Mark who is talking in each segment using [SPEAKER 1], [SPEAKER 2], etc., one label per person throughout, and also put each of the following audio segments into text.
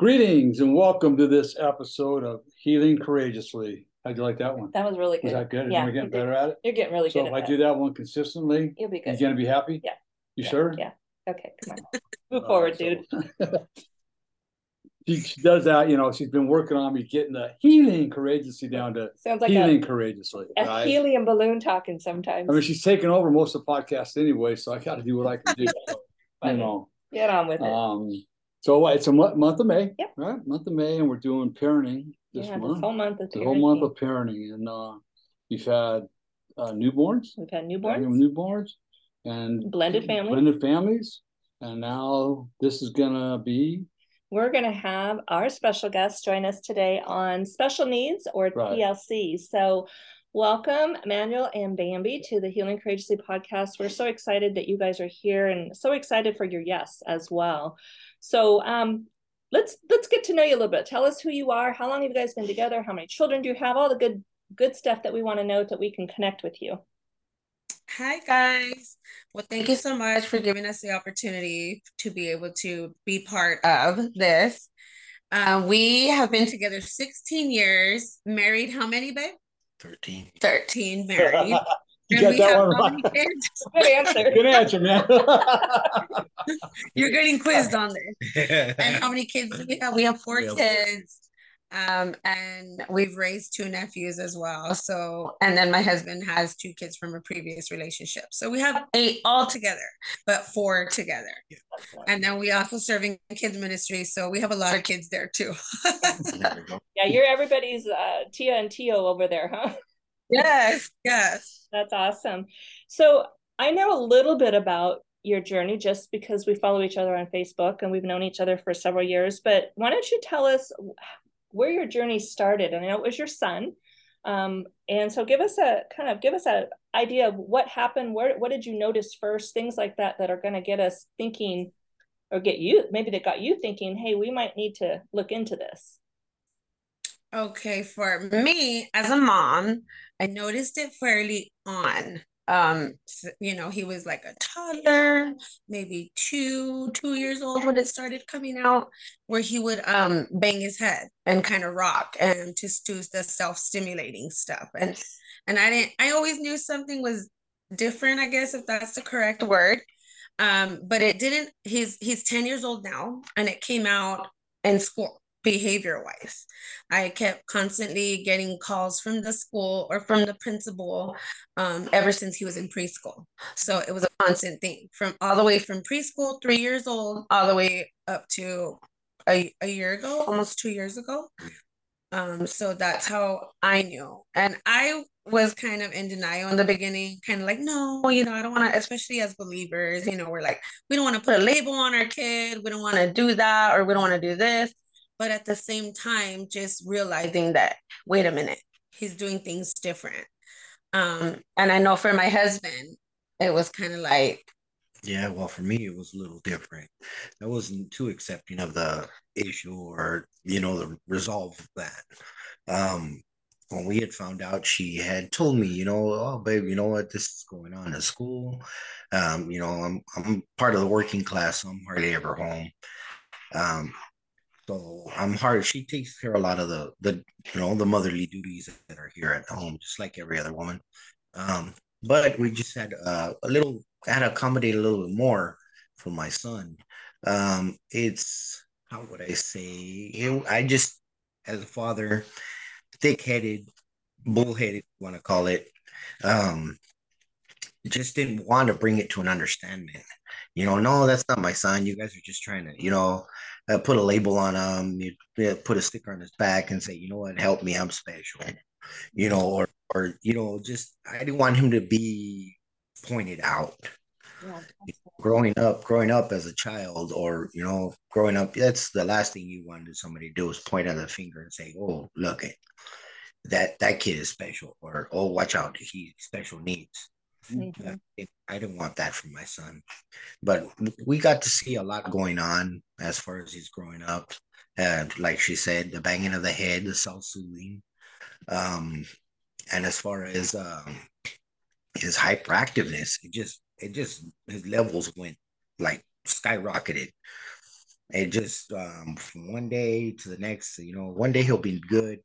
[SPEAKER 1] Greetings and welcome to this episode of Healing Courageously. How'd you like that one?
[SPEAKER 2] That was really good.
[SPEAKER 1] Was that good?
[SPEAKER 2] Yeah,
[SPEAKER 1] Am I getting better at it?
[SPEAKER 2] You're getting really good.
[SPEAKER 1] So
[SPEAKER 2] if
[SPEAKER 1] I
[SPEAKER 2] that.
[SPEAKER 1] do that one consistently,
[SPEAKER 2] You'll be good.
[SPEAKER 1] You're gonna be happy?
[SPEAKER 2] Yeah.
[SPEAKER 1] You
[SPEAKER 2] Yeah,
[SPEAKER 1] sure?
[SPEAKER 2] Yeah. Okay, come on. Move forward, dude.
[SPEAKER 1] she, she does that, you know, she's been working on me getting the healing courageously down to
[SPEAKER 2] Sounds like
[SPEAKER 1] healing
[SPEAKER 2] a,
[SPEAKER 1] courageously.
[SPEAKER 2] a
[SPEAKER 1] right?
[SPEAKER 2] helium balloon talking sometimes.
[SPEAKER 1] I mean, she's taking over most of the podcast anyway, so I got to do what I can do. so, you know,
[SPEAKER 2] Get on with it.
[SPEAKER 1] um, so what, it's a mo- month of May,
[SPEAKER 2] Yep.
[SPEAKER 1] right? Month of May, and we're doing parenting this
[SPEAKER 2] yeah,
[SPEAKER 1] month.
[SPEAKER 2] this whole month of
[SPEAKER 1] the whole month of parenting, and uh, we've had uh, newborns,
[SPEAKER 2] We've had newborns,
[SPEAKER 1] newborns, and
[SPEAKER 2] blended families.
[SPEAKER 1] blended families, and now this is gonna be
[SPEAKER 2] We're going to have our special guest join us today on special needs or
[SPEAKER 1] Right.
[SPEAKER 2] TLC. So, welcome, Manuel and Bambee, to the Healing Courageously podcast. We're so excited that you guys are here and so excited for your yes as well. So, um, let's let's get to know you a little bit. Tell us who you are. How long have you guys been together? How many children do you have? All the good good stuff that we want to know that we can connect with you.
[SPEAKER 3] Hi, guys. Well, thank you so much for giving us the opportunity to be able to be part of this. Uh, we have been together 16 years, married how many, babe?
[SPEAKER 4] 13.
[SPEAKER 3] 13 married.
[SPEAKER 1] you
[SPEAKER 3] And
[SPEAKER 1] got
[SPEAKER 3] we
[SPEAKER 1] that
[SPEAKER 3] have
[SPEAKER 1] one right.
[SPEAKER 2] Good answer.
[SPEAKER 1] Good answer, man.
[SPEAKER 3] You're getting quizzed on this. And how many kids do we have? We have four
[SPEAKER 4] We have four.
[SPEAKER 3] kids. Um, and we've raised two nephews as well. So, and then my husband has two kids from a previous relationship. So we have eight all together, but four together. And then we also serving kids ministry. So we have a lot of kids there too.
[SPEAKER 4] There we go.
[SPEAKER 2] Yeah, you're everybody's uh, Tia and Tio over there, huh?
[SPEAKER 3] Yes, yes.
[SPEAKER 2] That's awesome. So I know a little bit about your journey just because we follow each other on Facebook and we've known each other for several years. But why don't you tell us where your journey started? And I know it was your son. Um, and so give us a kind of give us an idea of what happened, where what did you notice first, things like that that are going to get us thinking or get you maybe that got you thinking, hey, we might need to look into this.
[SPEAKER 3] Okay, for me as a mom, I noticed it fairly on. Um, you know, he was like a toddler, maybe two, two years old when it started coming out, where he would um bang his head and kind of rock and just do the self-stimulating stuff. And and I didn't, I always knew something was different, I guess, if that's the correct word. Um, but it didn't, he's he's 10 years old now, and it came out in school behavior wise. I kept constantly getting calls from the school or from the principal um, ever since he was in preschool. So it was a constant thing from all the way from preschool, three years old, all the way up to a, a year ago, almost two years ago. Um, so that's how I knew. And I was kind of in denial in the beginning, kind of like, no, you know, I don't want to, especially as believers, you know, we're like, we don't want to put a label on our kid. We don't want to do that, or we don't want to do this. But at the same time, just realizing that, wait a minute, he's doing things different. Um, and I know for my husband, it was kind of like,
[SPEAKER 4] Yeah, well, for me, it was a little different. I wasn't too accepting of the issue or, you know, the resolve of that. Um, when we had found out, she had told me, you know, oh, babe, you know what, this is going on at school. Um, you know, I'm I'm part of the working class, so I'm hardly ever home. Um, so I'm hard. She takes care of a lot of the the you know the motherly duties that are here at home, just like every other woman. Um, but we just had uh, a little had to accommodate a little bit more for my son. Um, it's how would I say? It, I just, as a father, thick-headed, bullheaded, you want to call it. Um, just didn't want to bring it to an understanding. You know, no, that's not my son. You guys are just trying to, you know, uh, put a label on him, you, you put a sticker on his back, and say, you know what, help me, I'm special. You know, or or you know, just I didn't want him to be pointed out. Yeah, growing up, growing up as a child, or you know, growing up, that's the last thing you wanted somebody to do is point at the finger and say, "Oh, look it, that that kid is special," or "Oh, watch out, he special needs." Mm-hmm. I didn't want that for my son, but we got to see a lot going on as far as he's growing up. And like she said, the banging of the head, the self soothing, um, and as far as um, his hyperactiveness, it just it just his levels went like skyrocketed. It just um, from one day to the next, you know, one day he'll be good,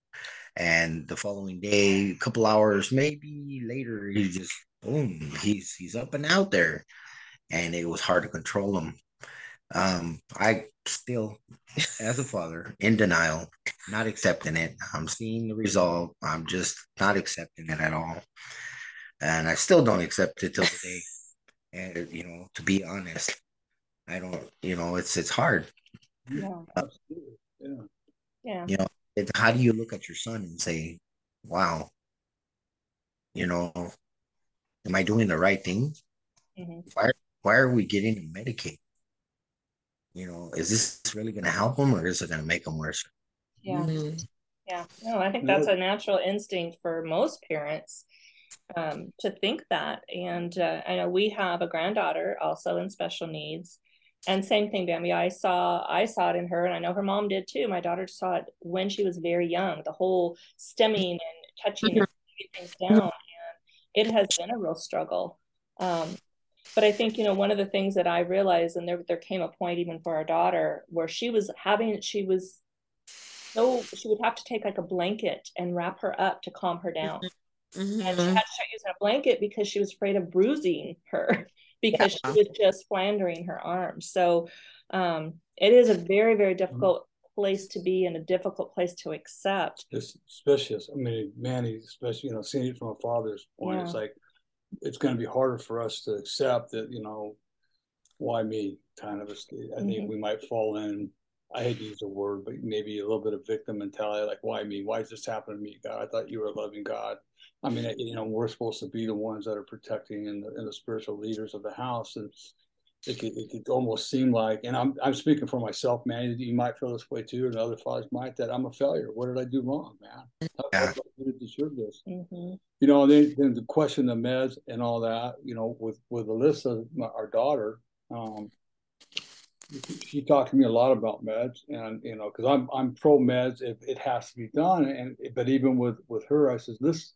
[SPEAKER 4] and the following day, a couple hours maybe later, he just boom, he's he's up and out there, and it was hard to control him. Um, I still, as a father, in denial, not accepting it. I'm seeing the result. I'm just not accepting it at all, and I still don't accept it till today. and you know, to be honest, I don't. You know, it's it's hard.
[SPEAKER 2] Yeah. Uh, yeah.
[SPEAKER 4] Yeah. You know, it, how do you look at your son and say, "Wow, you know, am I doing the right thing? Mm-hmm. Why why are we getting him medicated? You know, is this really going to help them or is it going to make them worse?
[SPEAKER 2] Yeah. Mm-hmm. Yeah. No, I think that's a natural instinct for most parents um, to think that. And uh, I know we have a granddaughter also in special needs. And same thing, Bambee. I saw I saw it in her, and I know her mom did too. My daughter saw it when she was very young. The whole stimming and touching mm-hmm. things down it has been a real struggle. Um, but I think, you know, one of the things that I realized, and there, there came a point even for our daughter where she was having, she was so, she would have to take like a blanket and wrap her up to calm her down. Mm-hmm. And she had to start using a blanket because she was afraid of bruising her because yeah. she was just flandering her arms. So um, it is a very, very difficult place to be and a difficult place to accept.
[SPEAKER 1] It's especially, I mean, Manny, especially, you know, seeing it from a father's point, yeah. it's like, it's going to be harder for us to accept that, you know, why me kind of, a, I mm-hmm. think we might fall in, I hate to use the word, but maybe a little bit of victim mentality, like, why me? Why is this happening to me, God? I thought you were loving God. I mean, you know, we're supposed to be the ones that are protecting and the, and the spiritual leaders of the house. And it could, it could almost seem like, and I'm, I'm speaking for myself, man. You might feel this way too, and other fathers might. That I'm a failure. What did I do wrong, man? How, yeah. did I deserve this? Mm-hmm. You know, then, then the question of meds and all that. You know, with with Alyssa, my, our daughter, um, she talked to me a lot about meds, and you know, because I'm I'm pro meds if it has to be done, and but even with with her, I says let's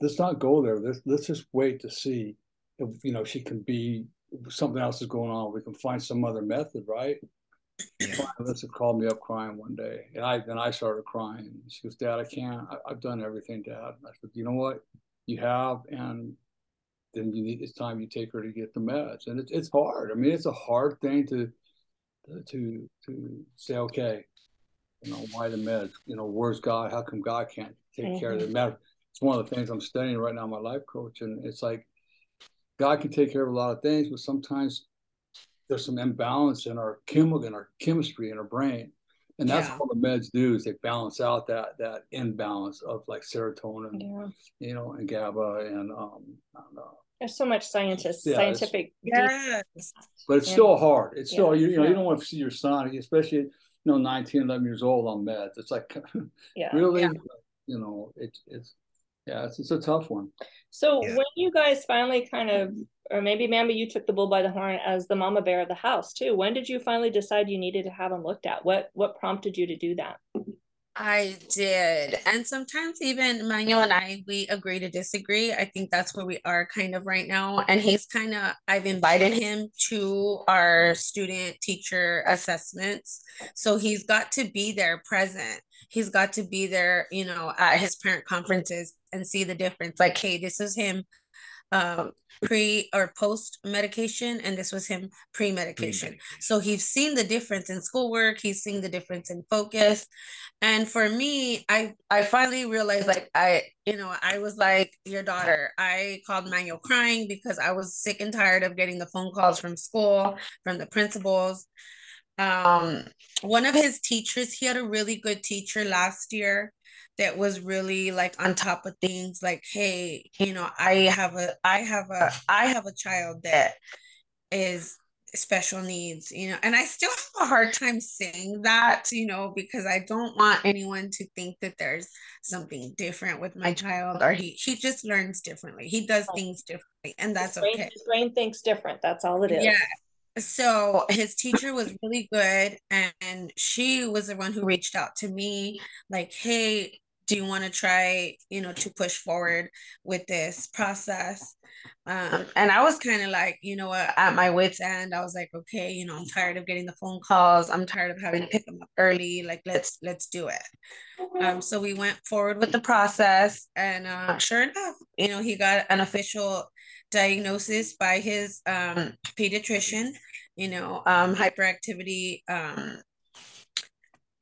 [SPEAKER 1] let's not go there. Let's let's just wait to see if you know she can be something else is going on. We can find some other method, right? Alyssa called me up crying one day, and I then I started crying. She goes, "Dad, I can't. I, have done everything, Dad." I said, "You know what? You have, and then you need. It's time you take her to get the meds, and it's it's hard. I mean, it's a hard thing to to to say, okay, you know, why the meds? You know, where's God? How come God can't take mm-hmm. care of the mm-hmm. meds? It's one of the things I'm studying right now, my life coach, and it's like God can take care of a lot of things, but sometimes there's some imbalance in our chemical, in our chemistry, in our brain. And that's yeah. what the meds do is they balance out that that imbalance of like serotonin, yeah. you know, and GABA and um,
[SPEAKER 2] There's so much scientists, yeah, scientific.
[SPEAKER 3] Yes.
[SPEAKER 1] But it's still hard. It's still you, you know you don't want to see your son, especially you know 19, 11 years old on meds. It's like yeah. really, you know, it's it's yeah, it's, it's a tough one.
[SPEAKER 2] So yeah. when you guys finally kind of, or maybe Bambee, you took the bull by the horn as the mama bear of the house too. When did you finally decide you needed to have him looked at? What what prompted you to do that?
[SPEAKER 3] I did. And sometimes even Manuel and I, we agree to disagree. I think that's where we are kind of right now. And he's kind of, I've invited him to our student teacher assessments. So he's got to be there present. He's got to be there, you know, at his parent conferences and see the difference. Like, hey, this is him um, pre or post medication, and this was him pre medication. So he's seen the difference in schoolwork. He's seen the difference in focus. And for me, I I finally realized like I you know I was like your daughter. I called Manuel crying because I was sick and tired of getting the phone calls from school from the principals. Um, one of his teachers, he had a really good teacher last year that was really like on top of things like hey you know i have a i have a i have a child that is special needs, you know, and I still have a hard time saying that, you know, because I don't want anyone to think that there's something different with my child or he he just learns differently. He does things differently and that's
[SPEAKER 2] his brain,
[SPEAKER 3] okay.
[SPEAKER 2] His brain thinks different. That's all it is.
[SPEAKER 3] Yeah. So his teacher was really good and she was the one who reached out to me like, "Hey, do you want to try, you know, to push forward with this process?" Um, and I was kind of like, you know at my wits' end, I was like, okay, you know, I'm tired of getting the phone calls. I'm tired of having to pick them up early. Like, let's let's do it. Um, so we went forward with the process, and uh, sure enough, you know, he got an official diagnosis by his um, pediatrician. You know, um, hyperactivity, um,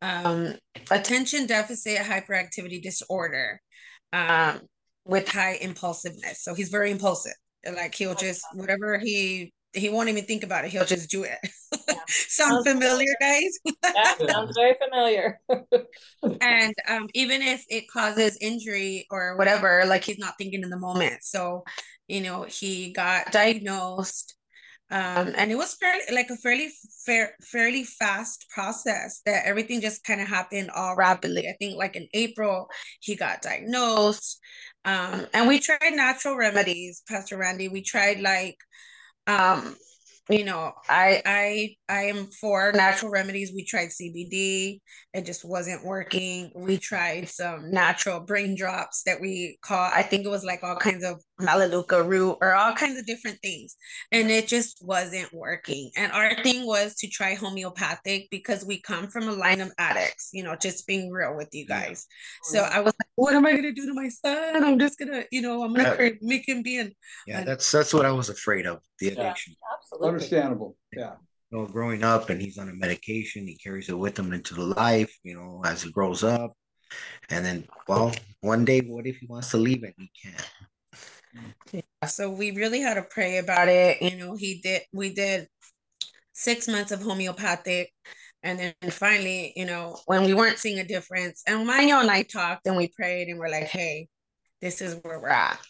[SPEAKER 3] um, attention deficit hyperactivity disorder. Um, with high impulsiveness. So he's very impulsive. Like he'll just whatever he he won't even think about it. He'll just do it. Yeah. sound familiar, guys?
[SPEAKER 2] yeah, sounds very familiar.
[SPEAKER 3] and um, even if it causes injury or whatever, like he's not thinking in the moment. So, you know, he got diagnosed um, and it was fairly like a fairly fair, fairly fast process that everything just kind of happened all rapidly. I think like in April he got diagnosed, um, and we tried natural remedies, Pastor Randy. We tried like um, you know, I I I am for natural remedies. We tried CBD, it just wasn't working. We tried some natural brain drops that we call, I think it was like all kinds of melaleuca root or all kinds of different things, and it just wasn't working. And our thing was to try homeopathic because we come from a line of addicts. You know, just being real with you guys. Oh, so I was like, what am I gonna do to my son? I'm just gonna, you know, I'm gonna yeah. make him be an.
[SPEAKER 4] Yeah, that's that's what I was afraid of. The addiction.
[SPEAKER 1] Yeah, absolutely understandable. Yeah.
[SPEAKER 4] You know, growing up and he's on a medication, he carries it with him into the life, you know, as he grows up. And then, well, one day, what if he wants to leave it? He can't.
[SPEAKER 3] Yeah, so we really had to pray about it. You know, he did, we did six months of homeopathic. And then finally, you know, when we weren't seeing a difference, and Manuel and I talked and we prayed and we're like, hey, this is where we're at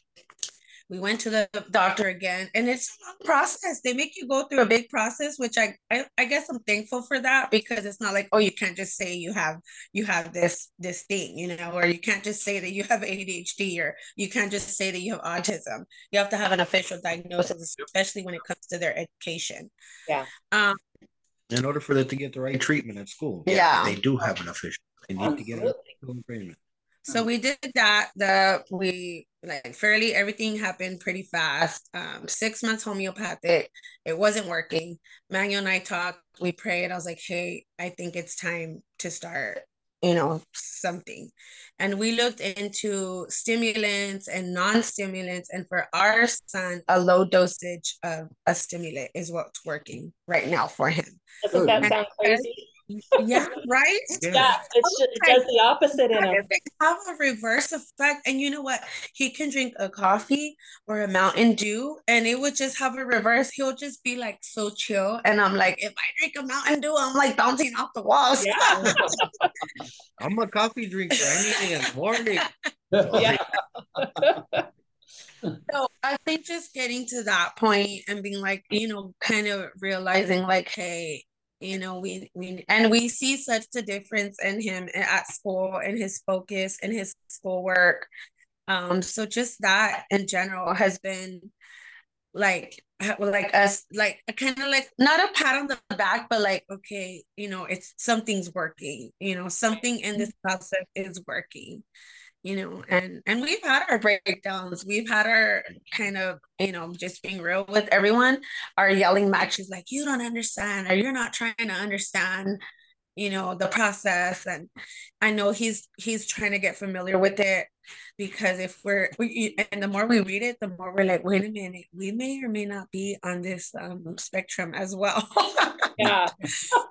[SPEAKER 3] we went to the doctor again and it's a long process. They make you go through a big process which I, I i guess i'm thankful for that because it's not like oh you can't just say you have you have this this thing you know or you can't just say that you have adhd or you can't just say that you have autism. You have to have an official diagnosis especially when it comes to their education.
[SPEAKER 2] Yeah.
[SPEAKER 3] Um
[SPEAKER 4] in order for them to get the right treatment at school
[SPEAKER 3] yeah, yeah.
[SPEAKER 4] they do have an official. They need Absolutely. to get an agreement
[SPEAKER 3] so we did that. The we like fairly everything happened pretty fast. Um, six months homeopathic. It wasn't working. Manuel and I talked. We prayed. I was like, hey, I think it's time to start. You know something, and we looked into stimulants and non-stimulants. And for our son, a low dosage of a stimulant is what's working right now for him.
[SPEAKER 2] Doesn't that sound crazy?
[SPEAKER 3] Yeah, right?
[SPEAKER 2] Yeah, it's just, it does the opposite in him.
[SPEAKER 3] Have a reverse effect. And you know what? He can drink a coffee or a Mountain Dew and it would just have a reverse. He'll just be like so chill. And I'm like, if I drink a Mountain Dew, I'm like bouncing off the walls.
[SPEAKER 2] Yeah.
[SPEAKER 4] I'm a coffee drinker. Anything in the morning.
[SPEAKER 3] yeah. so I think just getting to that point and being like, you know, kind of realizing like, hey, you know we we and we see such a difference in him at school and his focus and his schoolwork. Um so just that in general has been like like us like kind of like not a pat on the back but like okay you know it's something's working you know something in this process is working you know and and we've had our breakdowns. We've had our kind of you know just being real with everyone. Our yelling matches like you don't understand or you're not trying to understand you know the process. And i know he's he's trying to get familiar with it because if we're we, and the more we read it the more we're like wait a minute we may or may not be on this um, spectrum as well.
[SPEAKER 2] Yeah.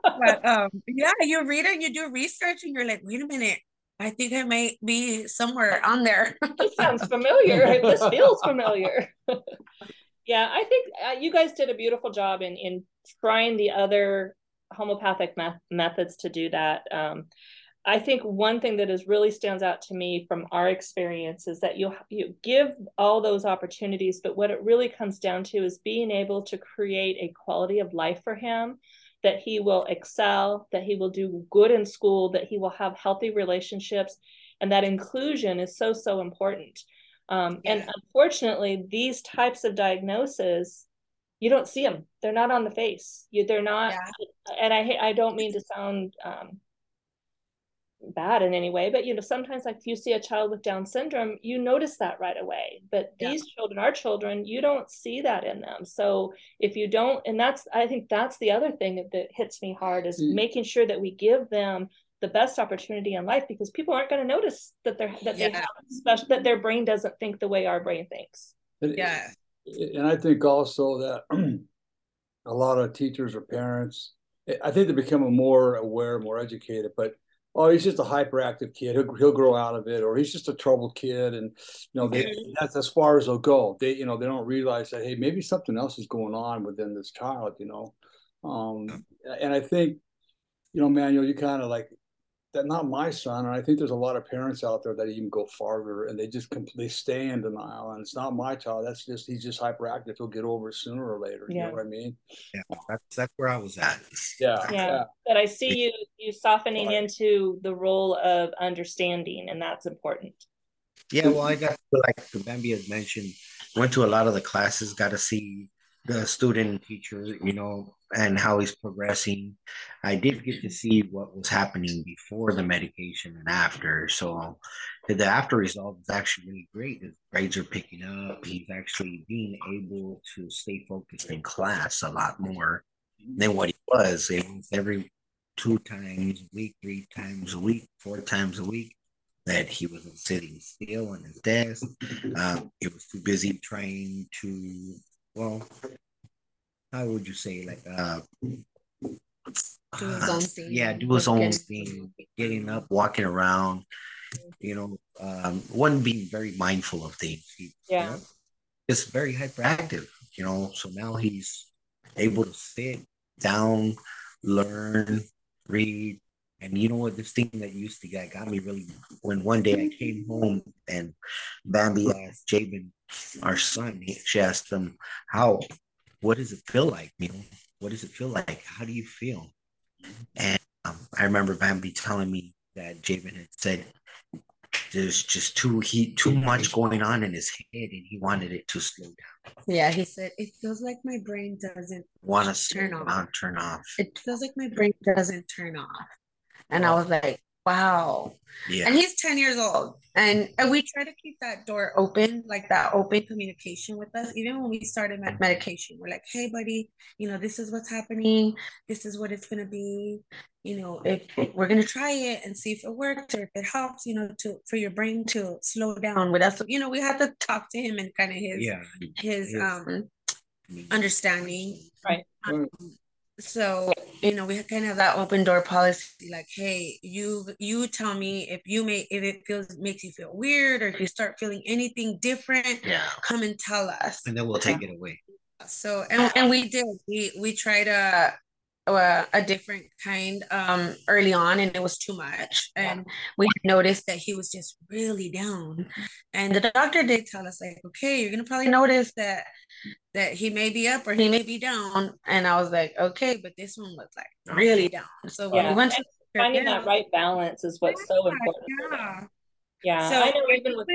[SPEAKER 3] But um yeah you read it you do research and you're like wait a minute I think I might be somewhere on there.
[SPEAKER 2] this sounds familiar. this feels familiar. yeah, I think uh, you guys did a beautiful job in in trying the other homeopathic me- methods to do that. Um, I think one thing that is really stands out to me from our experience is that you you give all those opportunities, but what it really comes down to is being able to create a quality of life for him that he will excel, that he will do good in school, that he will have healthy relationships, and that inclusion is so so important. Um, yeah. And unfortunately, these types of diagnoses you don't see them. They're not on the face. You, they're not. Yeah. And I I don't mean to sound um, bad in any way but you know sometimes like if you see a child with down syndrome you notice that right away but yeah. these children our children you don't see that in them so if you don't and that's i think that's the other thing that, that hits me hard is mm. making sure that we give them the best opportunity in life because people aren't going to notice that they're that yeah. they have special that their brain doesn't think the way our brain thinks
[SPEAKER 3] yeah
[SPEAKER 1] and i think also that a lot of teachers or parents i think they're becoming more aware more educated but oh, he's just a hyperactive kid. He'll, he'll grow out of it, or he's just a troubled kid, and you know they, that's as far as they'll go. They you know they don't realize that hey maybe something else is going on within this child. You know, um, and I think you know Manuel, you kind of like that not my son and i think there's a lot of parents out there that even go farther and they just completely stay in denial and it's not my child that's just he's just hyperactive he'll get over it sooner or later yeah. you know what i mean
[SPEAKER 4] yeah that's that's where i was at
[SPEAKER 2] yeah yeah, yeah. but i see you you softening right. into the role of understanding and that's important
[SPEAKER 4] yeah well i got like bambee had mentioned went to a lot of the classes got to see the student teacher you know and how he's progressing. I did get to see what was happening before the medication and after. So the after result is actually really great. His grades are picking up. He's actually being able to stay focused in class a lot more than what he was. It was every two times a week, three times a week, four times a week that he wasn't sitting still on his desk. Um, he was too busy trying to, well, how would you say like uh do his own thing. Yeah, do his own thing, getting up, walking around, you know, um, one being very mindful of things. He,
[SPEAKER 2] yeah. You know,
[SPEAKER 4] it's very hyperactive, you know. So now he's able to sit down, learn, read. And you know what? This thing that used to get got me really when one day I came home and Bambee asked Jabin, our son, she asked him, How what does it feel like? You know, what does it feel like? How do you feel? And um, I remember Bambee telling me that Jabin had said there's just too he too much going on in his head and he wanted it to slow down.
[SPEAKER 3] Yeah, he said it feels like my brain doesn't
[SPEAKER 4] want to turn off. Turn off.
[SPEAKER 3] It feels like my brain doesn't turn off. And I was like, wow. Yeah. And he's 10 years old. And, and we try to keep that door open, like that open communication with us. Even when we started med- medication, we're like, hey, buddy, you know, this is what's happening. This is what it's going to be. You know, if we're going to try it and see if it works or if it helps, you know, to for your brain to slow down with us. You know, we have to talk to him and kind of his, yeah. his, his um, understanding.
[SPEAKER 2] Right. Um,
[SPEAKER 3] so you know we kind of have that open door policy like hey you you tell me if you may if it feels makes you feel weird or if you start feeling anything different
[SPEAKER 4] yeah.
[SPEAKER 3] come and tell us.
[SPEAKER 4] And then we'll take it away.
[SPEAKER 3] so and, and we did. We we try a a, a different kind um early on and it was too much and we noticed that he was just really down and the doctor did tell us like okay you're gonna probably notice that that he may be up or he may be down. And I was like, okay, but this one was like really down. So
[SPEAKER 2] yeah. we went to finding that right balance is what's so important. Yeah. Yeah. So I know even with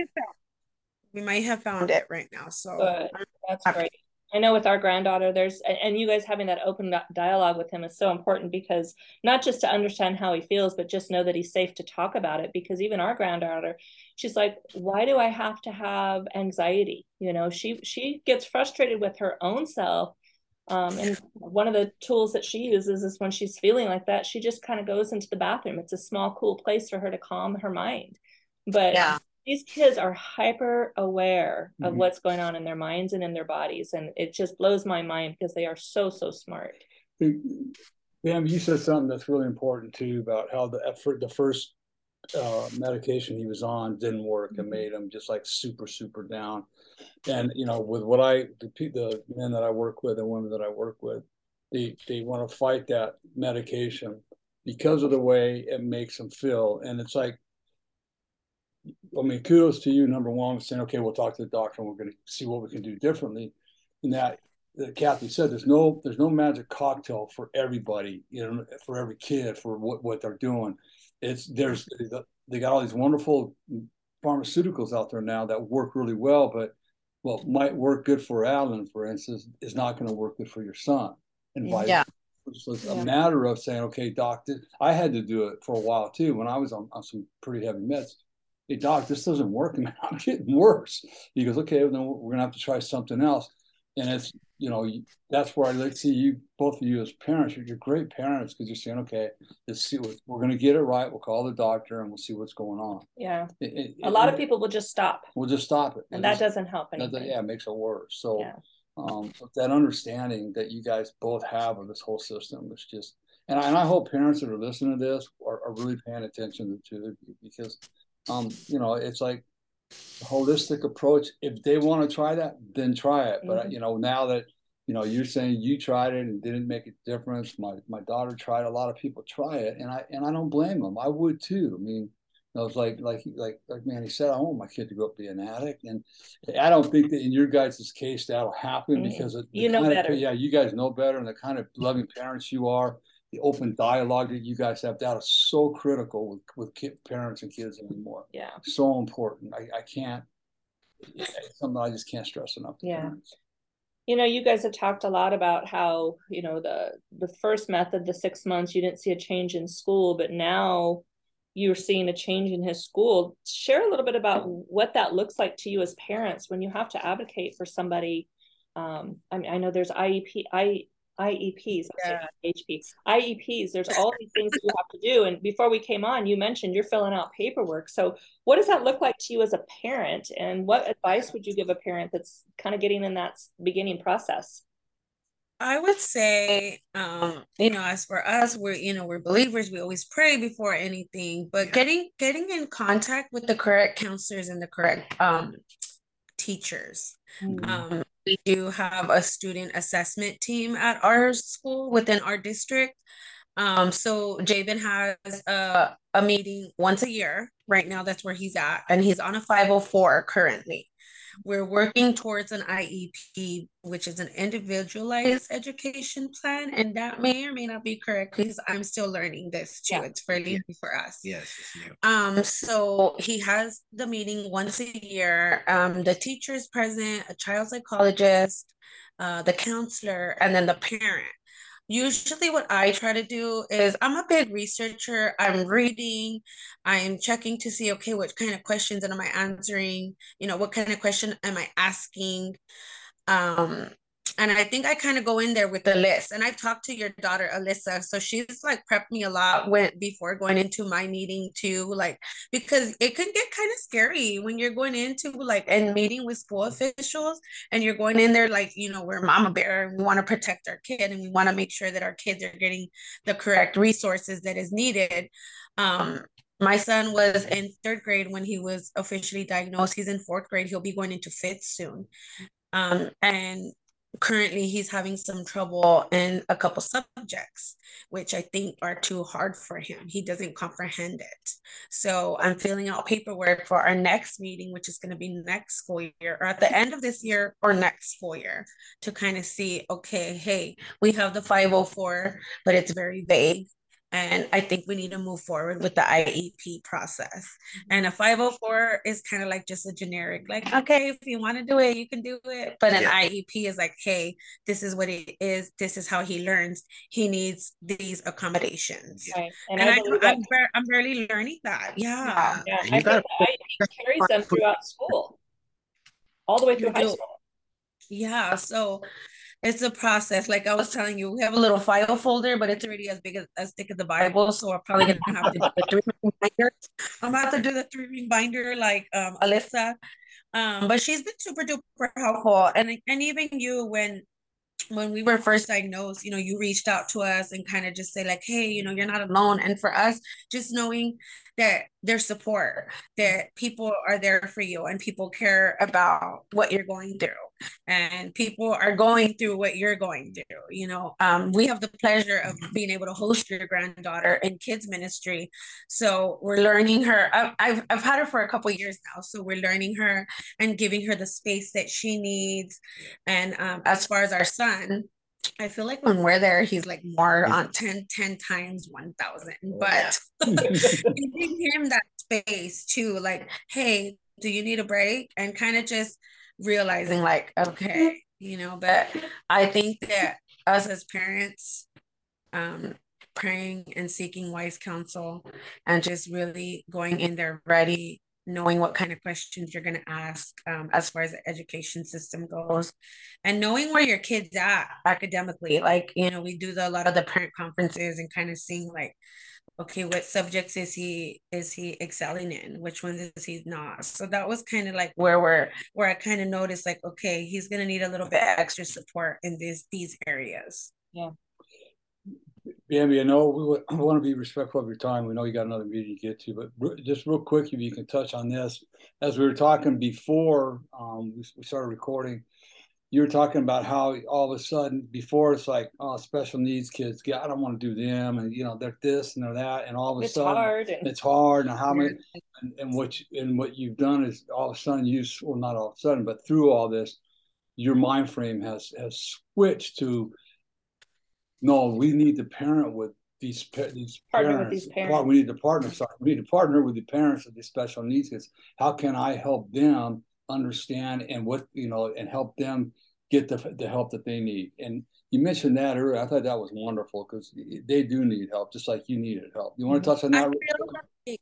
[SPEAKER 3] we might have found it right now. So
[SPEAKER 2] that's great. I know with our granddaughter, there's, and you guys having that open dialogue with him is so important because not just to understand how he feels, but just know that he's safe to talk about it. Because even our granddaughter, she's like, why do I have to have anxiety? You know, she she gets frustrated with her own self. Um, and one of the tools that she uses is when she's feeling like that, she just kind of goes into the bathroom. It's a small, cool place for her to calm her mind. But yeah these kids are hyper aware of mm-hmm. what's going on in their minds and in their bodies and it just blows my mind because they are so so smart
[SPEAKER 1] Bam, you said something that's really important too about how the effort the first uh, medication he was on didn't work and mm-hmm. made him just like super super down and you know with what i the, the men that i work with and women that i work with they they want to fight that medication because of the way it makes them feel. And it's like, I mean, kudos to you, number one, saying, okay, we'll talk to the doctor and we're going to see what we can do differently. And that, that Kathy said, there's no, there's no magic cocktail for everybody, you know, for every kid, for what, what they're doing. It's there's, they got all these wonderful pharmaceuticals out there now that work really well, but what might work good for Alan, for instance, is not going to work good for your son. And vice
[SPEAKER 3] Yeah.
[SPEAKER 1] so it's
[SPEAKER 2] Yeah.
[SPEAKER 1] a matter of saying, okay, doctor, I had to do it for a while too when I was on, on some pretty heavy meds. Hey, doc, this doesn't work. Man, I'm getting worse. He goes, okay, well, then we're going to have to try something else. And it's, you know, that's where I like to see you, both of you as parents. You're, great parents because you're saying, okay, let's see what we're going to get it right. We'll call the doctor and we'll see what's going on.
[SPEAKER 2] Yeah.
[SPEAKER 1] It- it-
[SPEAKER 2] A lot of people will just stop
[SPEAKER 1] We'll just stop it.
[SPEAKER 2] and that doesn't help anything.
[SPEAKER 1] that- yeah, it makes it worse. So,
[SPEAKER 2] Yeah.
[SPEAKER 1] um, but that understanding that you guys both have of this whole system is just, and I, and I hope parents that are listening to this are, are really paying attention to it because, um, you know, it's like holistic approach. If they want to try that, then try it. But
[SPEAKER 2] Mhm.
[SPEAKER 1] you know, now that you know you're saying you tried it and didn't make a difference, my my daughter tried. A lot of people try it, and I and I don't blame them. I would too. I mean, you know, it's like like like man, he said, I want my kid to grow up be an addict, and I don't think that in your guys' case that'll happen
[SPEAKER 2] Mhm.
[SPEAKER 1] because of
[SPEAKER 2] You know
[SPEAKER 1] kind of-
[SPEAKER 2] better.
[SPEAKER 1] yeah, you guys know better, and the kind of loving parents you are, the open dialogue that you guys have, that is so critical with with kid, parents and kids anymore.
[SPEAKER 2] Yeah.
[SPEAKER 1] So important. I, I can't. Something I just can't stress enough.
[SPEAKER 2] Yeah.
[SPEAKER 1] parents.
[SPEAKER 2] You know, you guys have talked a lot about how, you know, the the first method, the six months, you didn't see a change in school, but now you're seeing a change in his school. Share a little bit about what that looks like to you as parents when you have to advocate for somebody. Um, I mean, I know there's IEP, I, IEPs,
[SPEAKER 3] Yeah.
[SPEAKER 2] HP, IEPs. There's all these things you have to do. And before we came on, you mentioned you're filling out paperwork. So, what does that look like to you as a parent? And what advice would you give a parent that's kind of getting in that beginning process?
[SPEAKER 3] I would say, um, you know, as for us, we're, you know, we're believers. We always pray before anything, but getting getting in contact with the correct counselors and the correct um teachers.
[SPEAKER 1] Mhm.
[SPEAKER 3] Um, we do have a student assessment team at our school within our district. Um, so Jabin has a, a meeting once a year. Right now, that's where he's at, and he's on a 504 currently. We're working towards an IEP, which is an individualized education plan, and that may or may not be correct because I'm still learning this too.
[SPEAKER 2] Yeah.
[SPEAKER 3] It's fairly new for us.
[SPEAKER 4] Yes, it's new.
[SPEAKER 3] Um, so he has the meeting once a year. Um, the teacher is present, a child psychologist, uh, the counselor, and then the parent. Usually, what I try to do is I'm a big researcher. I'm reading, I'm checking to see, okay, what kind of questions am I answering? You know, what kind of question am I asking? Um, and I think I kind of go in there with the list. And I've talked to your daughter Alyssa, so she's like prepped me a lot when before going into my meeting too, like because it can get kind of scary when you're going into like and meeting with school officials and you're going in there like you know we're mama bear and we want to protect our kid and we want to make sure that our kids are getting the correct resources that is needed. Um, my son was in third grade when he was officially diagnosed. He's in fourth grade. He'll be going into fifth soon. Um, and currently he's having some trouble in a couple subjects which i think are too hard for him. He doesn't comprehend it. So i'm filling out paperwork for our next meeting which is going to be next school year or at the end of this year or next school year to kind of see okay hey we have the 504 but it's very vague and I think we need to move forward with the IEP process. Mm-hmm. And a 504 is kind of like just a generic, like, okay, if you want to do it, you can do it. But an
[SPEAKER 4] Yeah.
[SPEAKER 3] IEP is like, hey, this is what it is. This is how he learns. He needs these accommodations.
[SPEAKER 2] Right. And,
[SPEAKER 3] And,
[SPEAKER 2] I
[SPEAKER 3] I,
[SPEAKER 2] that-
[SPEAKER 3] I'm, bar- I'm barely learning that. Yeah.
[SPEAKER 2] yeah,
[SPEAKER 4] You
[SPEAKER 2] I think
[SPEAKER 4] gotta
[SPEAKER 2] the IEP carries them throughout school, all the way through
[SPEAKER 3] You
[SPEAKER 2] high
[SPEAKER 3] do.
[SPEAKER 2] school.
[SPEAKER 3] Yeah. So it's a process. Like I was telling you, we have a little file folder, but it's already as big as, as thick as the Bible. So we're probably gonna have to do the three ring binder. I'm about to do the three ring binder like um Alyssa. Um, but she's been super duper helpful. And and even you when when we were first diagnosed, you know, you reached out to us and kind of just say like, hey, you know, you're not alone. And for us, just knowing that their support that people are there for you and people care about what you're going through. And people are going through what you're going through you know? Um, we have the pleasure of being able to host your granddaughter in kids ministry. So we're learning her I've, I've, I've had her for a couple years now. So we're learning her and giving her the space that she needs. And um, as far as our son I feel like when we're there, he's like more on 10, 10 times 1000. But giving him that space too, like, hey, do you need a break? And kind of just realizing, like, okay, you know, but I think that us as parents, um, praying and seeking wise counsel and just really going in there ready knowing what kind of questions you're going to ask um, as far as the education system goes and knowing where your kids at academically like you know we do the, a lot of the parent conferences and kind of seeing like okay what subjects is he is he excelling in? Which ones is he not? So that was kind of like where we're where i kind of noticed like okay he's going to need a little bit extra support in these these areas.
[SPEAKER 2] Yeah
[SPEAKER 1] Bambee, I know we, want to be respectful of your time. We know you got another meeting to get to, but just real quick, if you can touch on this. As we were talking before um, we, we started recording, you were talking about how all of a sudden before it's like oh special needs kids yeah i don't want to do them and you know they're this and they're that and all of a
[SPEAKER 2] it's
[SPEAKER 1] sudden
[SPEAKER 2] hard and-
[SPEAKER 1] it's hard and how many and, and what you, and what you've done is all of a sudden you well not all of a sudden but through all this your mind frame has has switched to no, we need to parent with these these
[SPEAKER 2] partner
[SPEAKER 1] parents.
[SPEAKER 2] with these parents.
[SPEAKER 1] We need to partner. Sorry, we need to partner with the parents of these special needs kids. How can I help them understand and what you know and help them get the the help that they need? And you mentioned that earlier. I thought that was wonderful because they do need help, just like you needed help. You want to mm-hmm. touch on that?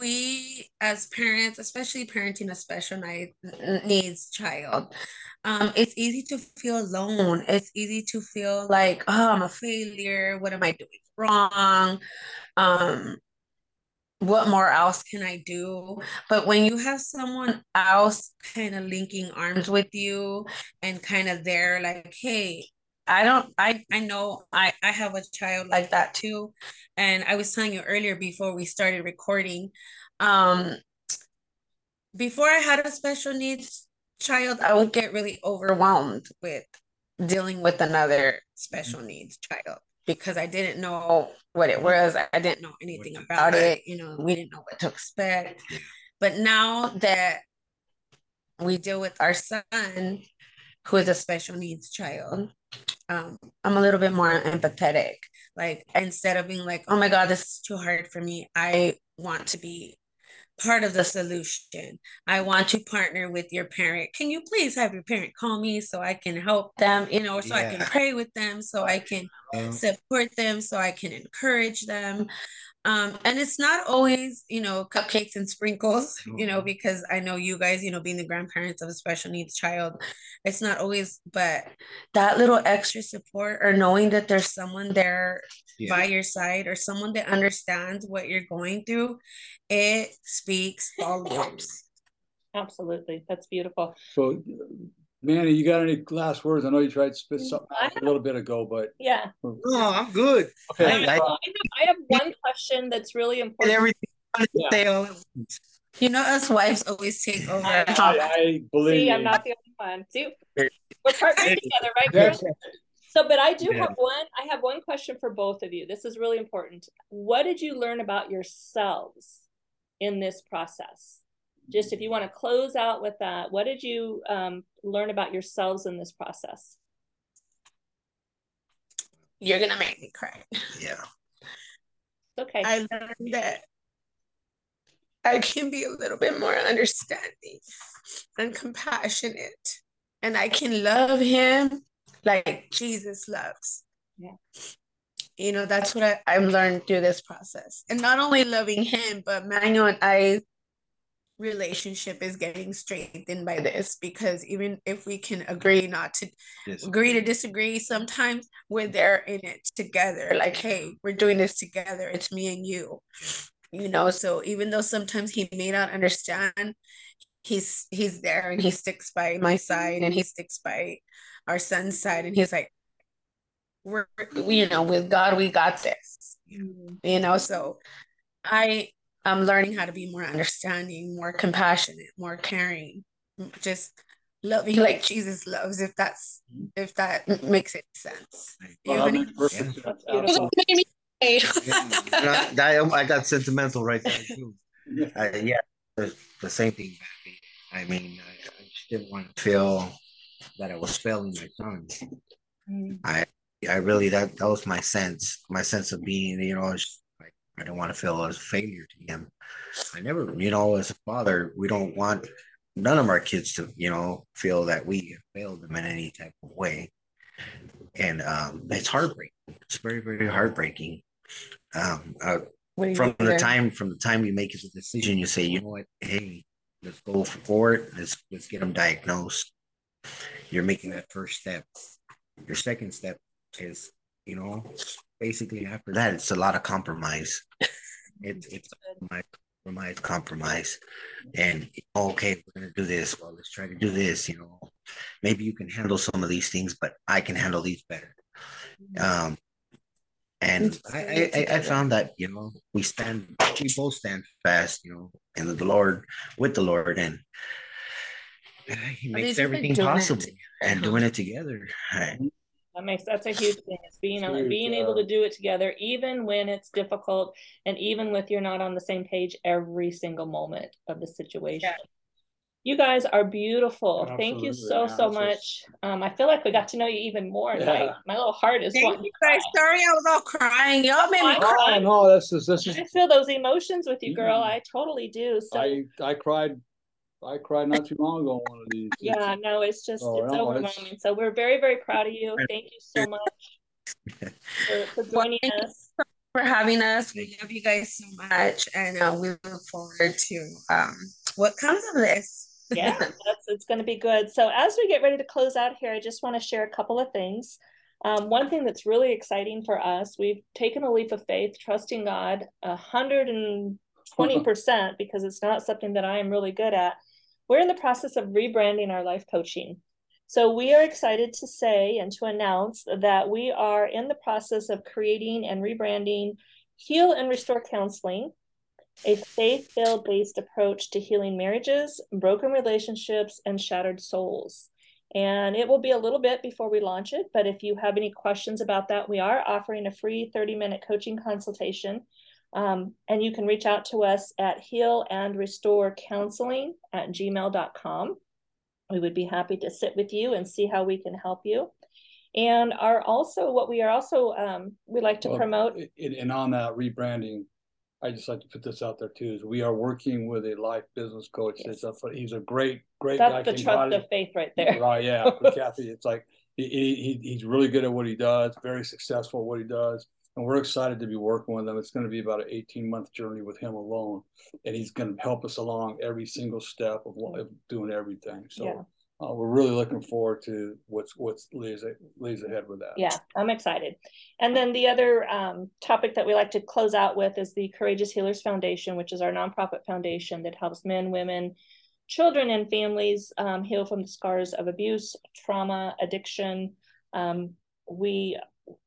[SPEAKER 3] We as parents especially parenting a special needs child um, it's easy to feel alone. It's easy to feel like oh i'm a failure. What am i doing wrong? Um, what more else can i do? But when you have someone else kind of linking arms with you and kind of there like hey I don't I I know I I have a child like that too. And I was telling you earlier before we started recording um before I had a special needs child I would get really overwhelmed with dealing with another special needs child because I didn't know what it was. I didn't know anything about it you know we didn't know what to expect. But now that we deal with our son who is a special needs child um, I'm a little bit more empathetic. Like instead of being like, oh my God, this is too hard for me, I want to be part of the solution. I want to partner with your parent. Can you please have your parent call me so I can help them, you know, so yeah. I can pray with them, so I can support them, so I can encourage them. Um, and it's not always, you know, cupcakes and sprinkles, you know, mm-hmm. because I know you guys, you know, being the grandparents of a special needs child, it's not always, but that little extra support or knowing that there's someone there yeah. by your side or someone that understands what you're going through, it speaks volumes.
[SPEAKER 2] Absolutely. That's beautiful.
[SPEAKER 1] So Manny, you got any last words? I know you tried to spit mm, something out a little bit ago, but
[SPEAKER 2] yeah.
[SPEAKER 4] No, I'm good.
[SPEAKER 2] Okay. I, have, I have one question that's really important.
[SPEAKER 3] And everything yeah. You know, us wives always take over.
[SPEAKER 1] I, I, I believe.
[SPEAKER 2] See, I'm not the only one. See, we're partnering together, right, Chris? So, but I do yeah. have one. I have one question for both of you. This is really important. What did you learn about yourselves in this process? Just if you want to close out with that, what did you um, learn about yourselves in this process?
[SPEAKER 3] You're gonna make me cry.
[SPEAKER 4] Yeah.
[SPEAKER 2] Okay.
[SPEAKER 3] I learned that I can be a little bit more understanding and compassionate, and I can love him like Jesus loves.
[SPEAKER 2] Yeah.
[SPEAKER 3] You know, that's what I, I've learned through this process. And not only loving him, but Manuel and I relationship is getting strengthened by this because even if we can agree not to disagree. agree to disagree sometimes we're there in it together like hey we're doing this together it's me and you you know so even though sometimes he may not understand he's he's there and he sticks by my side and he sticks by our son's side and he's like we're you know with god we got this mm-hmm. you know so i I'm learning how to be more understanding, more compassionate, more caring, just loving like Jesus loves. If that's if that makes any sense.
[SPEAKER 1] Well, that makes perfect
[SPEAKER 2] That's beautiful.
[SPEAKER 4] I, I got sentimental right there too. Uh, yeah, the, the same thing. I mean, I, I just didn't want to feel that I was failing my son.
[SPEAKER 2] Mm.
[SPEAKER 4] I I really that that was my sense, my sense of being. You know, it's like I don't want to feel as a failure to him. I never, you know, as a father, we don't want none of our kids to, you know, feel that we failed them in any type of way. And um, it's heartbreaking. It's very, very heartbreaking. Um, uh,
[SPEAKER 3] What do you
[SPEAKER 4] from the
[SPEAKER 3] think?
[SPEAKER 4] time from the time you make a decision, you say, you know what, hey, let's go for it. Let's let's get them diagnosed. You're making that first step. Your second step is, you know, basically after that, it's a lot of compromise. It's it's my compromise, compromise, and okay, we're gonna do this. Well, let's try to do this. You know, maybe you can handle some of these things, but I can handle these better. Um, and I, I, I- found that you know we stand, we both stand fast, you know, in the Lord, with the Lord, and uh, He makes everything
[SPEAKER 3] doing it
[SPEAKER 4] possible, and doing it together.
[SPEAKER 2] That makes that's a huge thing. It's being
[SPEAKER 1] Huge,
[SPEAKER 2] being able to do it together, even when it's difficult, and even with you're not on the same page every single moment of the situation. You guys are beautiful. Thank you so
[SPEAKER 1] Absolutely,
[SPEAKER 2] so
[SPEAKER 1] man.
[SPEAKER 2] Much. Um, I feel like we got to know you even more. and My my little heart is
[SPEAKER 3] Thank you
[SPEAKER 2] to cry.
[SPEAKER 3] guys. Sorry, I was all crying. Y'all made me cry.
[SPEAKER 1] Oh no, this is this is
[SPEAKER 2] I feel those emotions with you, girl.
[SPEAKER 1] Mm.
[SPEAKER 2] I totally do. So
[SPEAKER 1] I I cried I cried not too long ago on one of these.
[SPEAKER 2] yeah, no, it's just
[SPEAKER 1] Oh,
[SPEAKER 2] it's
[SPEAKER 1] no, it's-
[SPEAKER 2] overwhelming. So we're very very proud of you. Thank you so much for, for joining
[SPEAKER 3] thank you.
[SPEAKER 2] us.
[SPEAKER 3] for having us. We love you guys so much, and uh, we look forward to um, what comes of this.
[SPEAKER 2] yeah that's it's going to be good so as we get ready to close out here i just want to share a couple of things um, one thing that's really exciting for us we've taken a leap of faith trusting god a hundred and twenty percent because it's not something that i am really good at we're in the process of rebranding our life coaching so we are excited to say and to announce that we are in the process of creating and rebranding heal and restore counseling a faith based approach to healing marriages, broken relationships, and shattered souls. And it will be a little bit before we launch it, but if you have any questions about that, we are offering a free 30 minute coaching consultation. Um, and you can reach out to us at heal and restore counseling at gmail.com. We would be happy to sit with you and see how we can help you. And are also what we are also um, we like to
[SPEAKER 1] Well,
[SPEAKER 2] promote.
[SPEAKER 1] And, and on that rebranding, I just like to put this out there too, is we are working with a life business coach.
[SPEAKER 2] Yes.
[SPEAKER 1] That's a, he's a great, great guy.
[SPEAKER 2] That's the trust of faith right there.
[SPEAKER 1] Right, yeah, for Kathy, it's like, he, he, he's really good at what he does, very successful at what he does. And we're excited to be working with him. It's gonna be about an eighteen month journey with him alone. And he's gonna help us along every single step of, what- of doing everything.
[SPEAKER 2] Yeah.
[SPEAKER 1] So uh, we're really looking forward to what's, what's lays, lays ahead with that.
[SPEAKER 2] yeah i'm excited and then the other um, topic that we like to close out with is the courageous healers foundation which is our nonprofit foundation that helps men women children and families um, heal from the scars of abuse trauma addiction um, we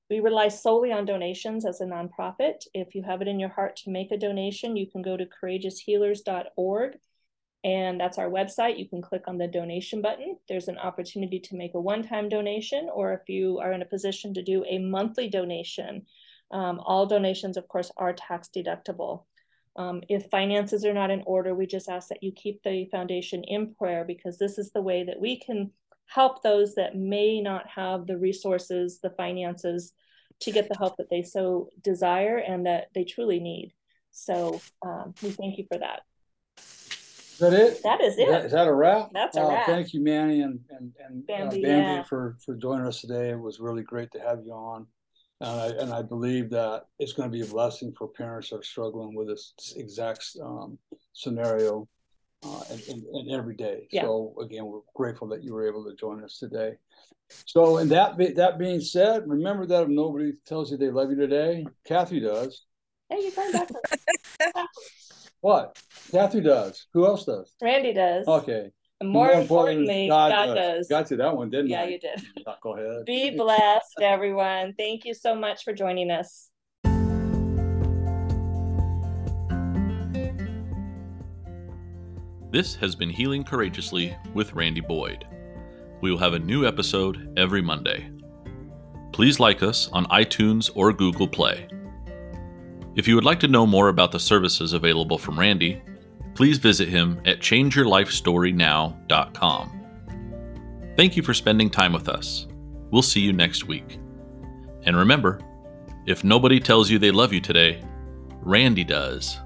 [SPEAKER 2] we rely solely on donations as a nonprofit if you have it in your heart to make a donation you can go to courageoushealers.org and that's our website. You can click on the donation button. There's an opportunity to make a one time donation, or if you are in a position to do a monthly donation, um, all donations, of course, are tax deductible. Um, if finances are not in order, we just ask that you keep the foundation in prayer because this is the way that we can help those that may not have the resources, the finances to get the help that they so desire and that they truly need. So um, we thank you for that.
[SPEAKER 1] Is that it?
[SPEAKER 2] That is
[SPEAKER 1] Is that-
[SPEAKER 2] it.
[SPEAKER 1] Is that a wrap?
[SPEAKER 2] That's a
[SPEAKER 1] Uh,
[SPEAKER 2] wrap.
[SPEAKER 1] Thank you, Manny and, and, and uh,
[SPEAKER 2] Bambee,
[SPEAKER 1] Bambee
[SPEAKER 2] yeah.
[SPEAKER 1] for, for joining us today. It was really great to have you on. And I, and I believe that it's going to be a blessing for parents that are struggling with this exact um, scenario uh, and, and, and every day.
[SPEAKER 2] Yeah.
[SPEAKER 1] So again, we're grateful that you were able to join us today. So, and that be, that being said, remember that if nobody tells you they love you today, Kathy does.
[SPEAKER 2] Hey, you're going backwards.
[SPEAKER 1] What? Kathy does. Who else does?
[SPEAKER 2] Randy does.
[SPEAKER 1] Okay.
[SPEAKER 2] And more importantly, God, does.
[SPEAKER 1] Got you that one, didn't
[SPEAKER 2] Yeah,
[SPEAKER 1] I?
[SPEAKER 2] you did.
[SPEAKER 1] Go ahead.
[SPEAKER 2] Be blessed, everyone. Thank you so much for joining us.
[SPEAKER 5] This has been Healing Courageously with Randy Boyd. We will have a new episode every Monday. Please like us on iTunes or Google Play. If you would like to know more about the services available from Randy, please visit him at changeyourlifestorynow.com. Thank you for spending time with us. We'll see you next week. And remember, if nobody tells you they love you today, Randy does.